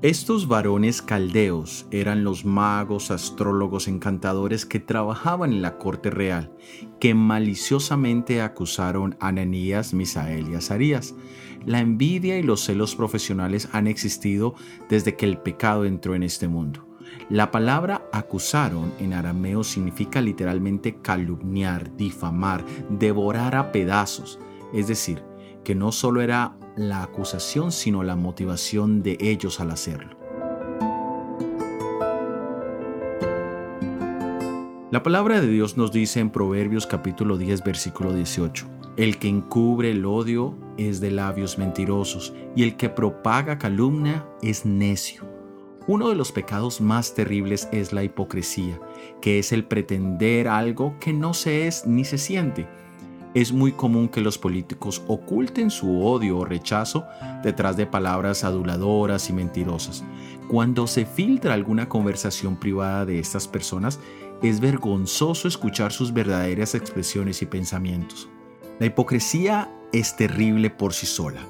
Estos varones caldeos eran los magos, astrólogos, encantadores que trabajaban en la corte real, que maliciosamente acusaron a Ananías, Misael y Azarías. La envidia y los celos profesionales han existido desde que el pecado entró en este mundo. La palabra acusaron en arameo significa literalmente calumniar, difamar, devorar a pedazos, es decir, que no solo era la acusación, sino la motivación de ellos al hacerlo. La palabra de Dios nos dice en Proverbios capítulo 10 versículo 18, El que encubre el odio es de labios mentirosos y el que propaga calumnia es necio. Uno de los pecados más terribles es la hipocresía, que es el pretender algo que no se es ni se siente es muy común que los políticos oculten su odio o rechazo detrás de palabras aduladoras y mentirosas. Cuando se filtra alguna conversación privada de estas personas, es vergonzoso escuchar sus verdaderas expresiones y pensamientos. La hipocresía es terrible por sí sola,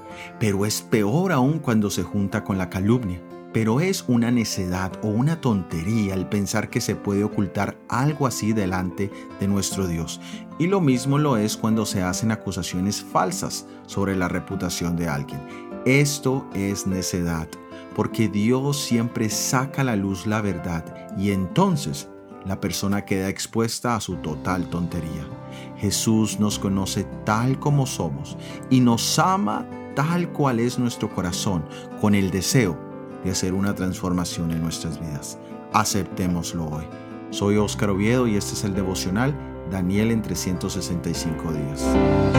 pero es peor aún cuando se junta con la calumnia. Pero es una necedad o una tontería el pensar que se puede ocultar algo así delante de nuestro Dios. Y lo mismo lo es cuando se hacen acusaciones falsas sobre la reputación de alguien. Esto es necedad, porque Dios siempre saca a la luz la verdad y entonces la persona queda expuesta a su total tontería. Jesús nos conoce tal como somos y nos ama tal cual es nuestro corazón, con el deseo de hacer una transformación en nuestras vidas. Aceptémoslo hoy. Soy Óscar Oviedo y este es el devocional Daniel en 365 días.